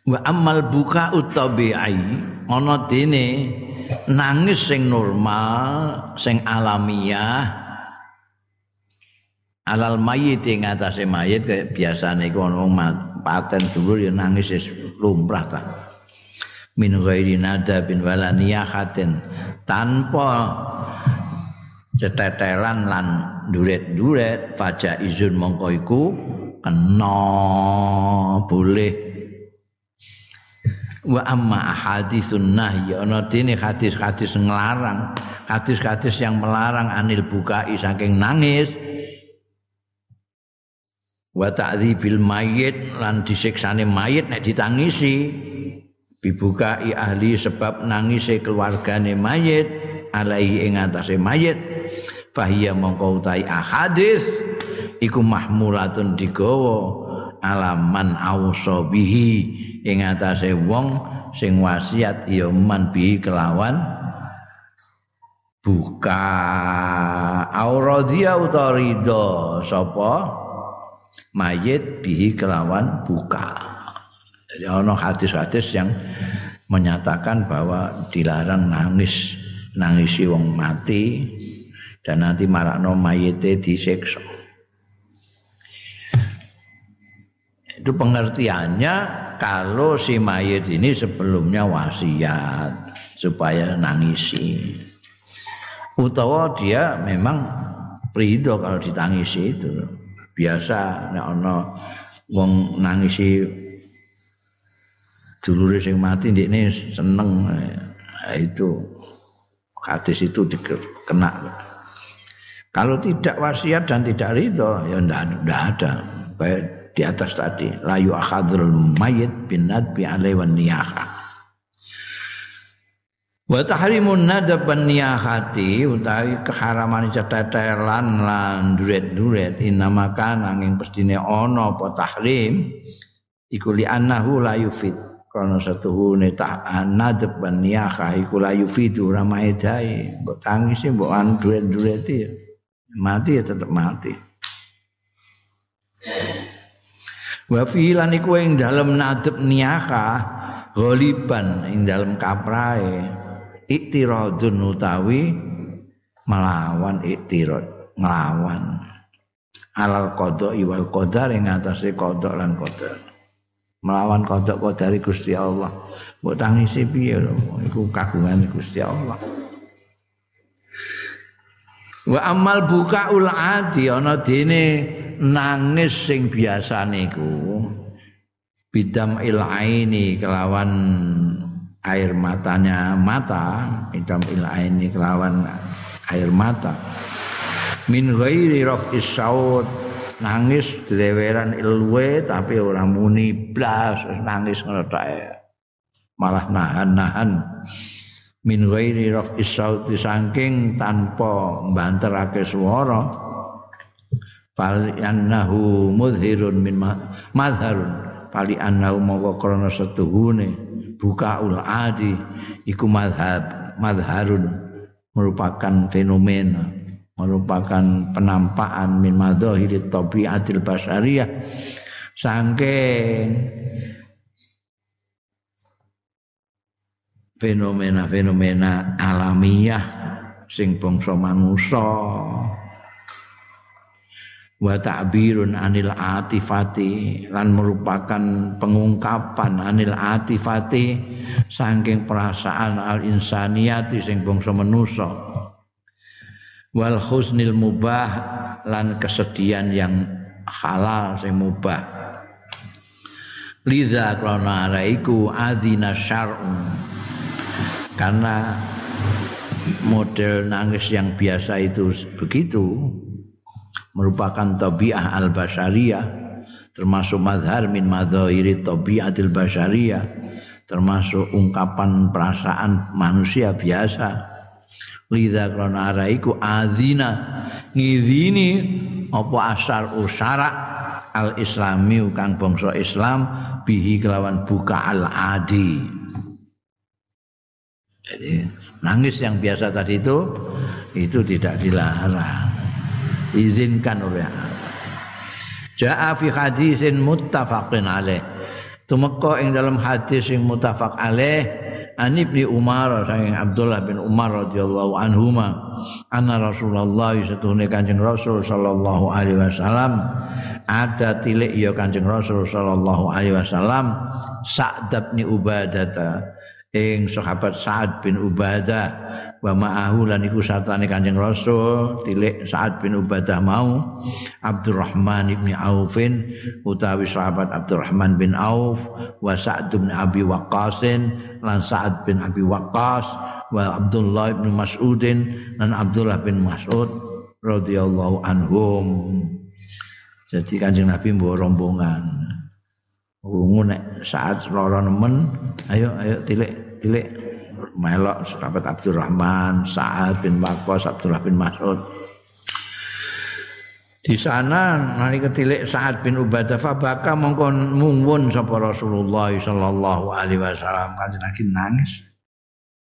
Wa amal buka utabi'i ana dene nangis sing normal, sing alamiah alal mayit ing atase mayit kaya biasane iku ana paten dulur ya nangis wis lumrah ta. Min ghairi nada bin wala niyahatin tanpa cetetelan lan duret-duret pajak izun mongko iku kena boleh wa amma ahaditsun nahyi ana dene hadis-hadis nglarang hadis-hadis yang melarang anil bukai saking nangis. Wa ta'dzibil mayit lan disiksane mayit nek ditangisi. Bibukai ahli sebab nangise keluargane mayit alai ing atase mayit. Fahiya mongko utai ahadis iku mahmulatun digawa alaman auso bihi. Ing atase wong sing wasiat ya man bi kelawan. Buka auradia utawa sapa? Mayit bihi kelawan buka. Jadi ana hadis-hadis yang menyatakan bahwa dilarang nangis nangisi wong mati dan nanti marakno mayite disiksa itu pengertiannya kalau si mayit ini sebelumnya wasiat supaya nangisi. Utawa dia memang ridho kalau ditangisi itu. Biasa nek ana wong nangisi dulure sing mati ndekne seneng. Nah, itu hadis itu dikena. Kalau tidak wasiat dan tidak ridho ya ndak ada. Baik di atas tadi layu akhadrul mayit bin nadbi alai wan niyaha. Wa tahrimun nadab niyahati utawi keharaman cetetelan lan duret-duret. Inamakan angin pestine ana apa tahrim iku li annahu la yufid. Karena satuhune tak nadab ban niyaha iku la yufidu ora maedai mbok tangisi mbok an duret-duret mati ya tetap mati wa fi lan iku ing dalem nadep niyaka ghaliban ing dalem kaprae iktiradun utawi melawan iktirad nglawan. Alal qada wal qadar ing atase qada lan qadar melawan qada qadari Gusti Allah. Mbok tangisi piye lho? Iku kagungan Gusti Allah. Wa amal bukaul adi ana dene nangis sing biasane iku bidam ilaini kelawan air matanya mata bidam ilaini kelawan air mata. Min ghairi raf'is saut nangis dreweran ilwe tapi ora muni blas nangis ngono malah nahan-nahan. Min ghairi raf'is saut saking tanpa mbanterake swara fal annahu mudhirun min madharun. Fali annahu mawqa krana setuhune bukaul adi. Iku madhab madharun merupakan fenomena merupakan penampakan min madzahiri tabiatil basyariyah saking fenomena-fenomena alamiah sing bangsa manusa wa ta'birun anil atifati lan merupakan pengungkapan anil atifati saking perasaan al insaniyati sing bangsa manusa. Wal husnil mubah lan kesedihan yang halal sing mubah. Liza krana iku adina syar'un. Karena model nangis yang biasa itu begitu merupakan tabiah al bashariyah termasuk madhar min madhairi tabiatil bashariyah termasuk ungkapan perasaan manusia biasa lidha krana araiku adzina ngidini apa asar usara al islami kang bangsa Islam bihi kelawan buka al adi jadi nangis yang biasa tadi itu itu tidak dilarang. Izinkan oleh Allah. Ja'a fi hadisin muttafaqin alaih. Tumeka ing dalam hadis sing muttafaq alaih An Ibnu Umar saking Abdullah bin Umar radhiyallahu anhuma anna Rasulullah satuhune Kanjeng Rasul sallallahu alaihi wasallam ada tilik ya Kanjeng Rasul sallallahu alaihi wasallam Sa'd bin Ubadah ing sahabat Sa'ad bin Ubadah wa ma'ahu lan iku sartane Kanjeng Rasul tilik Sa'ad bin Ubadah mau Abdurrahman bin Aufin utawi sahabat Abdurrahman bin Auf wa Sa'd bin Abi Waqqas lan Sa'ad bin Abi Waqqas wa Abdullah bin Mas'udin lan Abdullah bin Mas'ud radhiyallahu anhum. Jadi Kanjeng Nabi mbawa rombongan. Wungu nek saat loro nemen ayo ayo tilik cilik melok sahabat Abdurrahman, Sa'ad bin Waqqas, Abdullah bin Mas'ud. Di sana nani ketilik Sa'ad bin Ubadah fabaka mongko mungwun sapa Rasulullah sallallahu alaihi wasallam kanjeng Nabi nangis.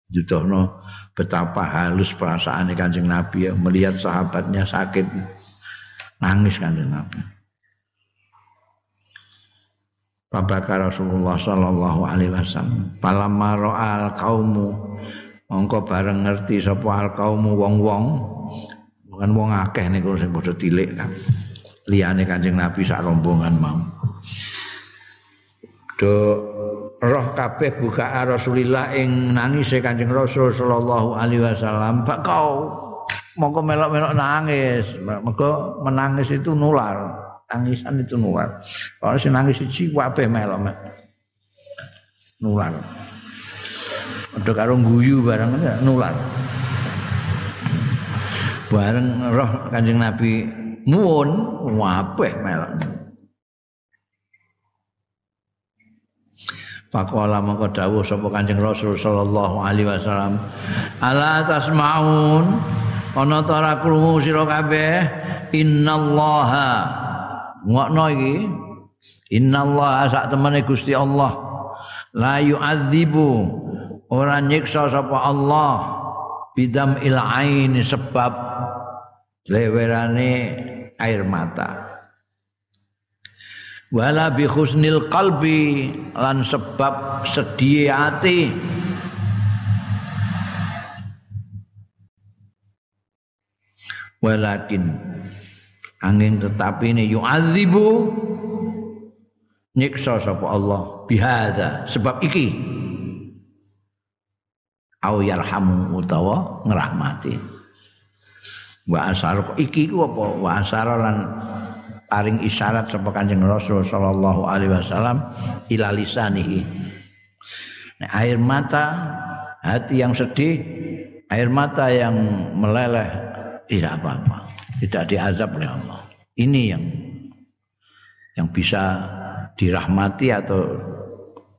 Judono betapa halus perasaan kanjeng Nabi ya, melihat sahabatnya sakit nangis kanjeng Nabi. Babaka Rasulullah sallallahu alaihi wasallam. Palamma ra'al qaumu mongko bareng ngerti sapa al qaumu wong-wong bukan wong akeh niku sing padha tilik kan. Liyane Kanjeng Nabi sak rombongan mau. Do roh kabeh buka Rasulillah ing nangis Kanjeng Rasul sallallahu alaihi wasallam. Pak kau mongko melok-melok nangis. Mongko menangis itu nular. Tangisan itu nular. Kalau si nangis siji wape melok nular. Ada karo guyu barang nular. Bareng roh Kanjeng Nabi nuwun wape melok. Faqala maka dawuh sapa Kanjeng Rasul sallallahu alaihi wasallam, "Ala tasmaun ana ta ora krungu sira kabeh innallaha ngokno iki innallaha sak temene Gusti Allah la yu'adzibu ora nyiksa sapa Allah bidam il ain sebab lewerane air mata. Wala bi husnil qalbi lan sebab sedih hati walakin angin tetapi ini yu'adzibu nyiksa sapa Allah bihada sebab iki. Au yarhamu utawa ngrahmati. Wa asar iki ku apa? Wa asar lan paring isyarat sapa Kanjeng Rasul sallallahu alaihi wasallam ila lisanihi. Nah, air mata hati yang sedih air mata yang meleleh tidak apa-apa tidak diazab oleh Allah. Ini yang yang bisa dirahmati atau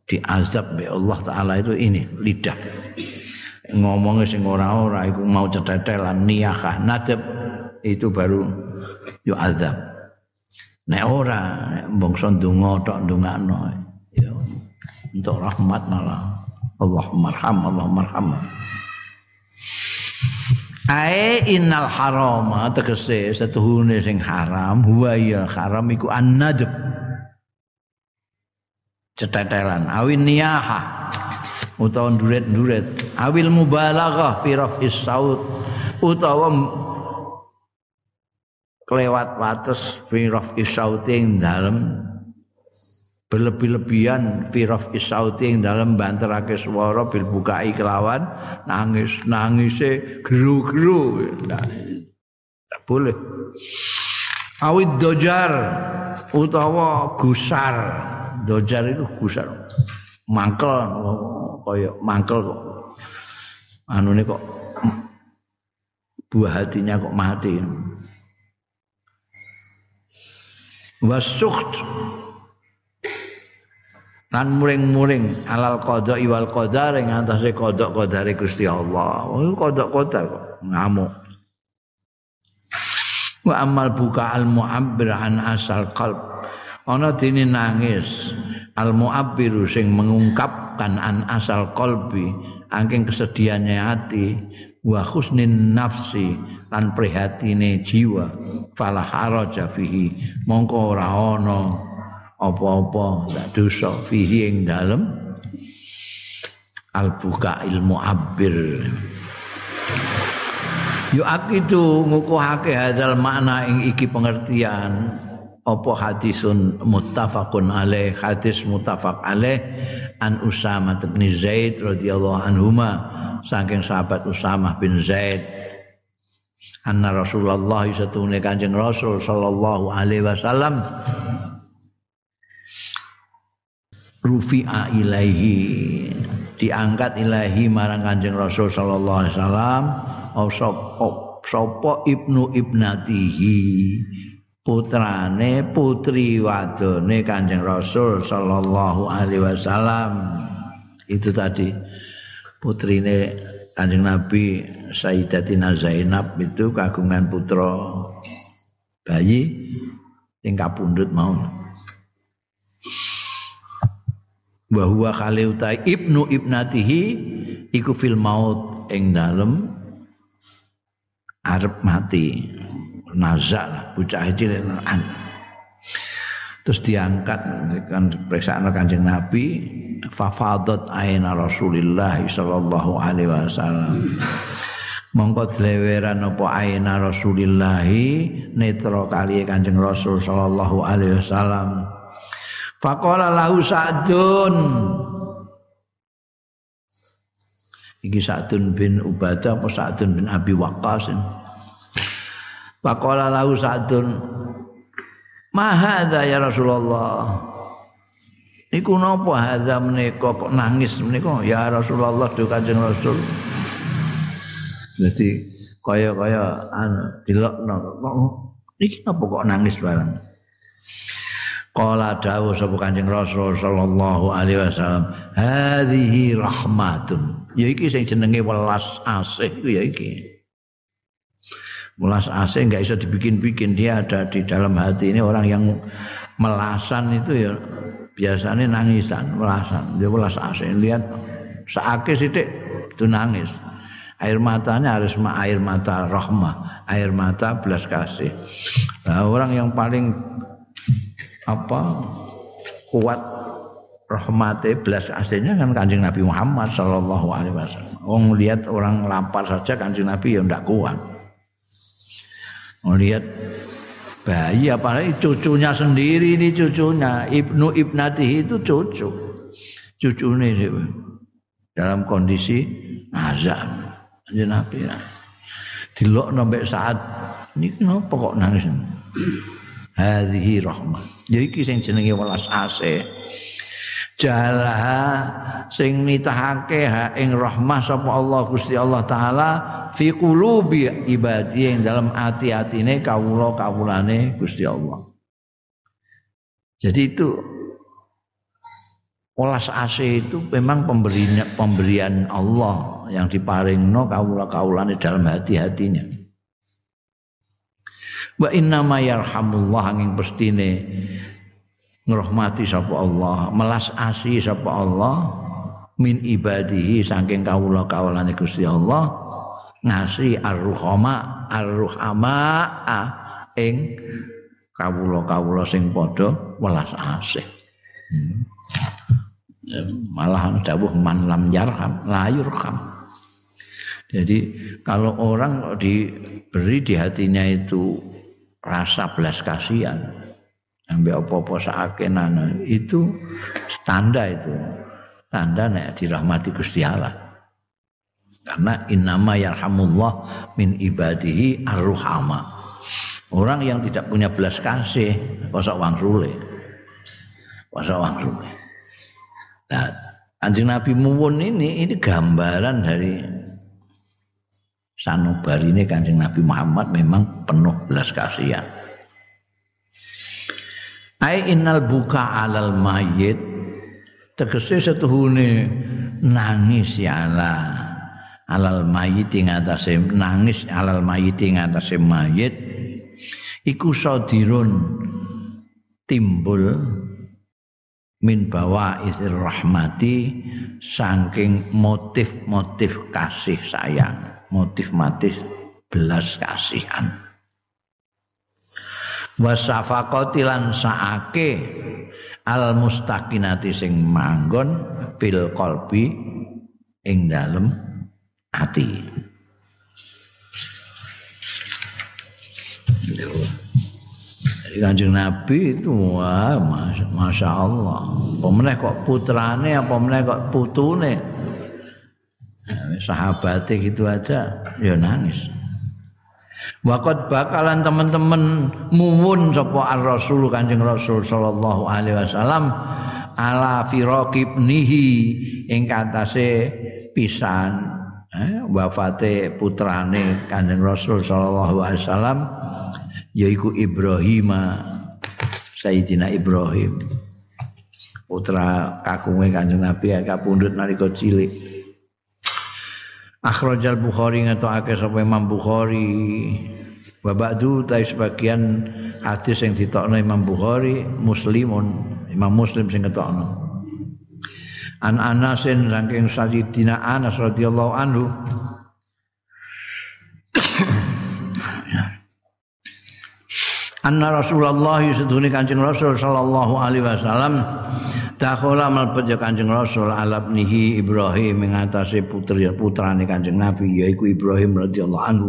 diazab oleh Allah taala itu ini lidah. Ngomongnya sing ora-ora iku mau cetetelan niyakah nadab itu baru yo azab nek ora bangsa ndonga tok ndongakno ya untuk rahmat malah. Allah marham Allah marham Ae innal harama tegese setuhune sing haram huwa ya haram iku annadab cetetelan awin niyaha utawa nduret-nduret. Awil mubalaghah fi raf'is saut utawa kelewat wates fi raf'is sauting dalem berlebih-lebihan firaf isauti yang dalam banterake suara bil bukai kelawan nangis nangise geru-geru tidak boleh. Awit dojar utawa gusar. Dojar itu gusar. Mangkel kaya mangkel kok. Anu ini kok buah hatinya kok mati. Wasukt lan muring-muring alal qada wal qadar ing antase qada qadare Gusti Allah. Oh qada qadar kok ngamuk. Wa amal buka al mu'abbir an asal qalb. Ana dene nangis al mu'abbir sing mengungkapkan an asal qalbi angking kesedihannya hati wa husnin nafsi lan prihatine jiwa fala haraja fihi mongko ora ana apa-apa ndak dosa fihi ing dalem. Al-buka ilmu abir Yo akidu ngukuhake hadal makna ing iki pengertian. Apa hadisun muttafaqun alaih hadis muttafaq alaih. An Usama bin Zaid radhiyallahu anhuma saking sahabat Usama bin Zaid. Anna Rasulullah satune Kanjeng Rasul sallallahu alaihi wasallam rufi'a ilaihi. Diangkat ilahi marang Kanjeng Rasul sallallahu alaihi wasallam. Sapa ibnu ibnatihi? Putrane putri wadone Kanjeng Rasul sallallahu alaihi wasallam. Itu tadi. Putrine Kanjeng Nabi Sayyidatina Zainab itu kagungan putra bayi yang kapundut mau bahwa kali utai ibnu ibnatihi iku fil maut ing dalem arep mati. Nazak lah bocah cilik terus diangkat kan periksaan kanjeng Nabi fafadat aina Rasulillah sallallahu alaihi wasallam. Mongko dleweran apa aina Rasulillah netra kali kanjeng Rasul sallallahu alaihi wasallam Faqala lahu Sa'dun. Iki Sa'dun bin Ubadah apa Sa'dun bin Abi Waqqas. Faqala lahu Sa'dun. Ma hadza ya Rasulullah? Iku napa hadza menika kok nangis menika ya Rasulullah do Kanjeng Rasul. Jadi kaya-kaya anu dilokno kok iki napa kok nangis barang. Qala dawuh sapa Kanjeng Rasul sallallahu alaihi wasallam, "Hadhihi rahmatun." Ya iki sing jenenge welas asih ku ya iki. Welas asih enggak bisa dibikin-bikin, dia ada di dalam hati ini orang yang melasan itu ya biasanya nangisan, melasan. Dia welas asih lihat seake sithik itu nangis. Air matanya harus air mata rahmah, air mata belas kasih. Nah, orang yang paling apa? Kuat rahmate belas aslinya kan kanjeng Nabi Muhammad Shallallahu Alaihi Wasallam. Orang lihat orang lapar saja kanjeng Nabi ya tidak kuat. Melihat bayi apalagi cucunya sendiri ini cucunya. Ibnu ibnati itu cucu. Cucu ini dalam kondisi azab. Kanjeng Nabi ya. dilok sampai saat. Ini kenapa kok nangis? Hadhihi rahmah ya iki sing jenenge welas asih jalaha sing nitahake ha ing rahmah sapa Allah Gusti Allah taala fi qulubi ibadi ing dalam ati-atine kawula-kawulane Gusti Allah. Jadi itu Welas asih itu memang pemberian pemberian Allah yang diparingno kaula-kaulane dalam hati-hatinya. Wa inna ma yarhamullah angin pestine ngrahmati sapa Allah, melas asih sapa Allah min ibadihi saking kaula-kaulane Gusti Allah ngasi ar-ruhama ar-ruhama ing kawula-kawula sing padha welas asih. Hmm malah dawuh man lam yarham la yurham. Jadi kalau orang diberi di hatinya itu rasa belas kasihan ambil apa-apa sakenan itu tanda itu tanda nek dirahmati Gusti Allah. Karena innama yarhamullah min ibadihi arruhama. Orang yang tidak punya belas kasih kosok wang rule. Kosok wang rule. Nah, Anjing Nabi Muwun ini ini gambaran dari sanubar ini Kanjeng Nabi Muhammad memang penuh belas kasihan. Ai innal buka alal mayit. Tegese setuhune nangis ya Allah. Alal mayit ing atase nangis alal mayit ing atase mayit. Iku sadirun timbul min bawa isir rahmati saking motif-motif kasih sayang motif-motif belas kasihan wasafaqati lan saake al mustaqinati sing manggon bil qalbi ing dalem ati Jadi kanjeng Nabi itu wah masya Allah. Pemenang kok putrane apa meneh kok putune. Sahabatnya gitu aja ya nangis. Wakat bakalan teman-teman muwun sapa ar Rasul Kanjeng Rasul sallallahu alaihi wasallam ala firaqibnihi ing katase pisan eh, wafate putrane Kanjeng Rasul sallallahu alaihi wasallam yaiku Ibrahim Sayyidina Ibrahim putra kakunge Kanjeng Nabi kapundhut nalika cilik Akhrajal Bukhari ngetokake sapa Imam Bukhari. Wa ba'du ta sebagian hadis yang ditokno Imam Bukhari Muslimun Imam Muslim sing ngetokno. An Anasin saking Sayyidina Anas radhiyallahu anhu anna Rasulullah sedune Kanjeng Rasul sallallahu alaihi wasallam dakhala malbet ya Kanjeng Rasul alabnihi Ibrahim ing atase putri putrane Kanjeng Nabi yaiku Ibrahim radhiyallahu anhu.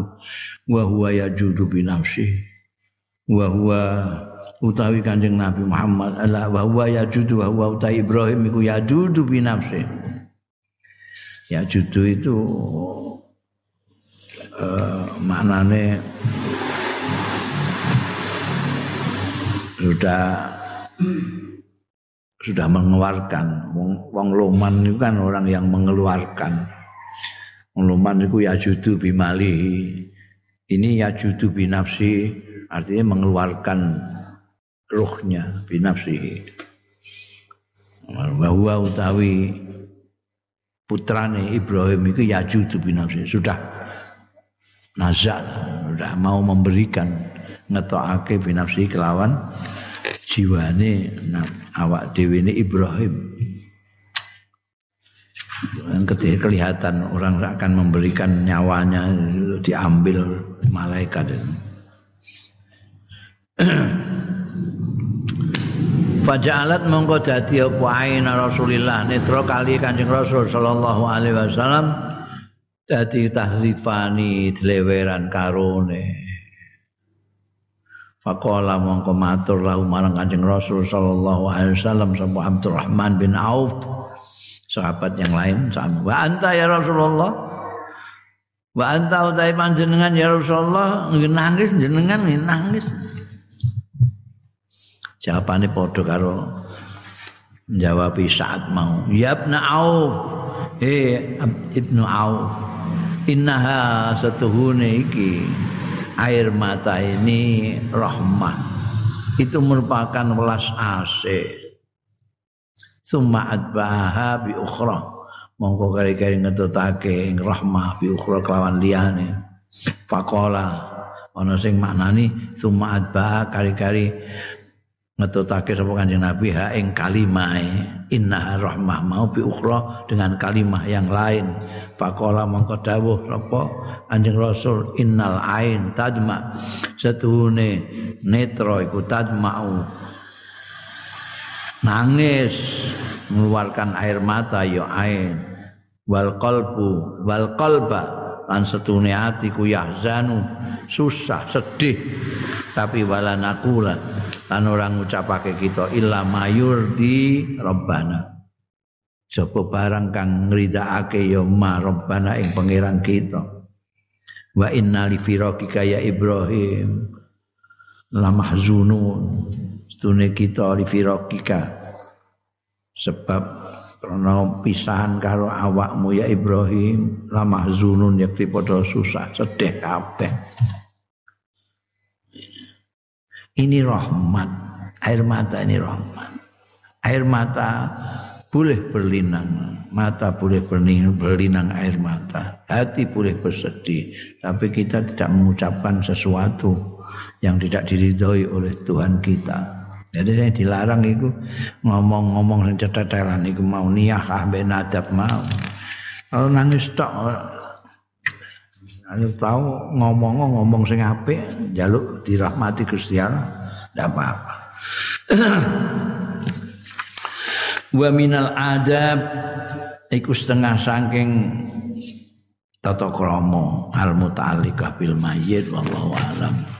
Wa huwa yajudu bi nafsi. Wa huwa utawi Kanjeng Nabi Muhammad ala wa huwa yajudu wa huwa utawi Ibrahim iku yajudu bi nafsi. Yajudu itu uh, maknane sudah sudah mengeluarkan. Wong, wong luman itu kan orang yang mengeluarkan. Wong luman itu ya judu bimali. Ini ya judu binafsi artinya mengeluarkan ruhnya binafsi. Bahwa utawi putrane Ibrahim itu ya judu binafsi. Sudah nazar sudah mau memberikan ngetokake binafsi kelawan jiwane. Awak dhewe ini Ibrahim. Yang ketika kelihatan orang akan memberikan nyawanya diambil malaikat. Faja'alat mongko dadi apa aina Rasulillah. Netra kali Kanjeng Rasul sallallahu alaihi wasallam dadi tahrifani dleweran karone Faqala mongko matur lahu marang Kanjeng Rasul sallallahu alaihi wasallam sapa Abdurrahman bin Auf. Sahabat yang lain sama wa anta ya Rasulullah? Wa anta utai panjenengan ya Rasulullah? Nangis jenengan nangis. Jawabane padha karo jawab saat mau ya ibnu auf eh ibnu auf innaha satuhune iki air mata ini rahmah itu merupakan welas asih summa adbaha bi ukhra. Mongko kari-kari ngetutake ing rahmah bi ukhra kelawan liyane. Faqala ana sing maknani summa adbaha kari-kari ngetutake sapa Kanjeng Nabi ha ing kalimahe inna rahmah. Mau bi ukhra dengan kalimah yang lain. Faqala mongko dawuh sapa Kanjeng Rasul innal ain tadma setuhune netra iku tadma'u nangis mengeluarkan air mata ya ain. Wal qalbu wal qalba. Lan setune atiku yahzanu. Susah sedih. Tapi wala nakula lan ora ngucapake kita illa mayur di rabbana. Sapa barang kang ngridakake ya ma rabbana ing pangeran kita wa inna li firaqika ya ibrahim la mahzunun. Stune kita li firaqika. Sebab karena pisahan karo awakmu ya Ibrahim la mahzunun yakti padha susah sedih kabeh. Ini rahmat. Air mata ini rahmat. Air mata boleh berlinang mata boleh berlinang, berlinang air mata hati boleh bersedih. Tapi kita tidak mengucapkan sesuatu yang tidak diridhoi oleh Tuhan kita. Jadi saya dilarang itu ngomong-ngomong yang cetetelan itu mau niyah mbek nadab mau. Kalau nangis tok Anu tahu ngomong ngomong sing apik jaluk dirahmati Gusti Allah apa-apa. Wa minal adab iku setengah saking tata krama al muta'alliqah bil mayyit wallahu alam.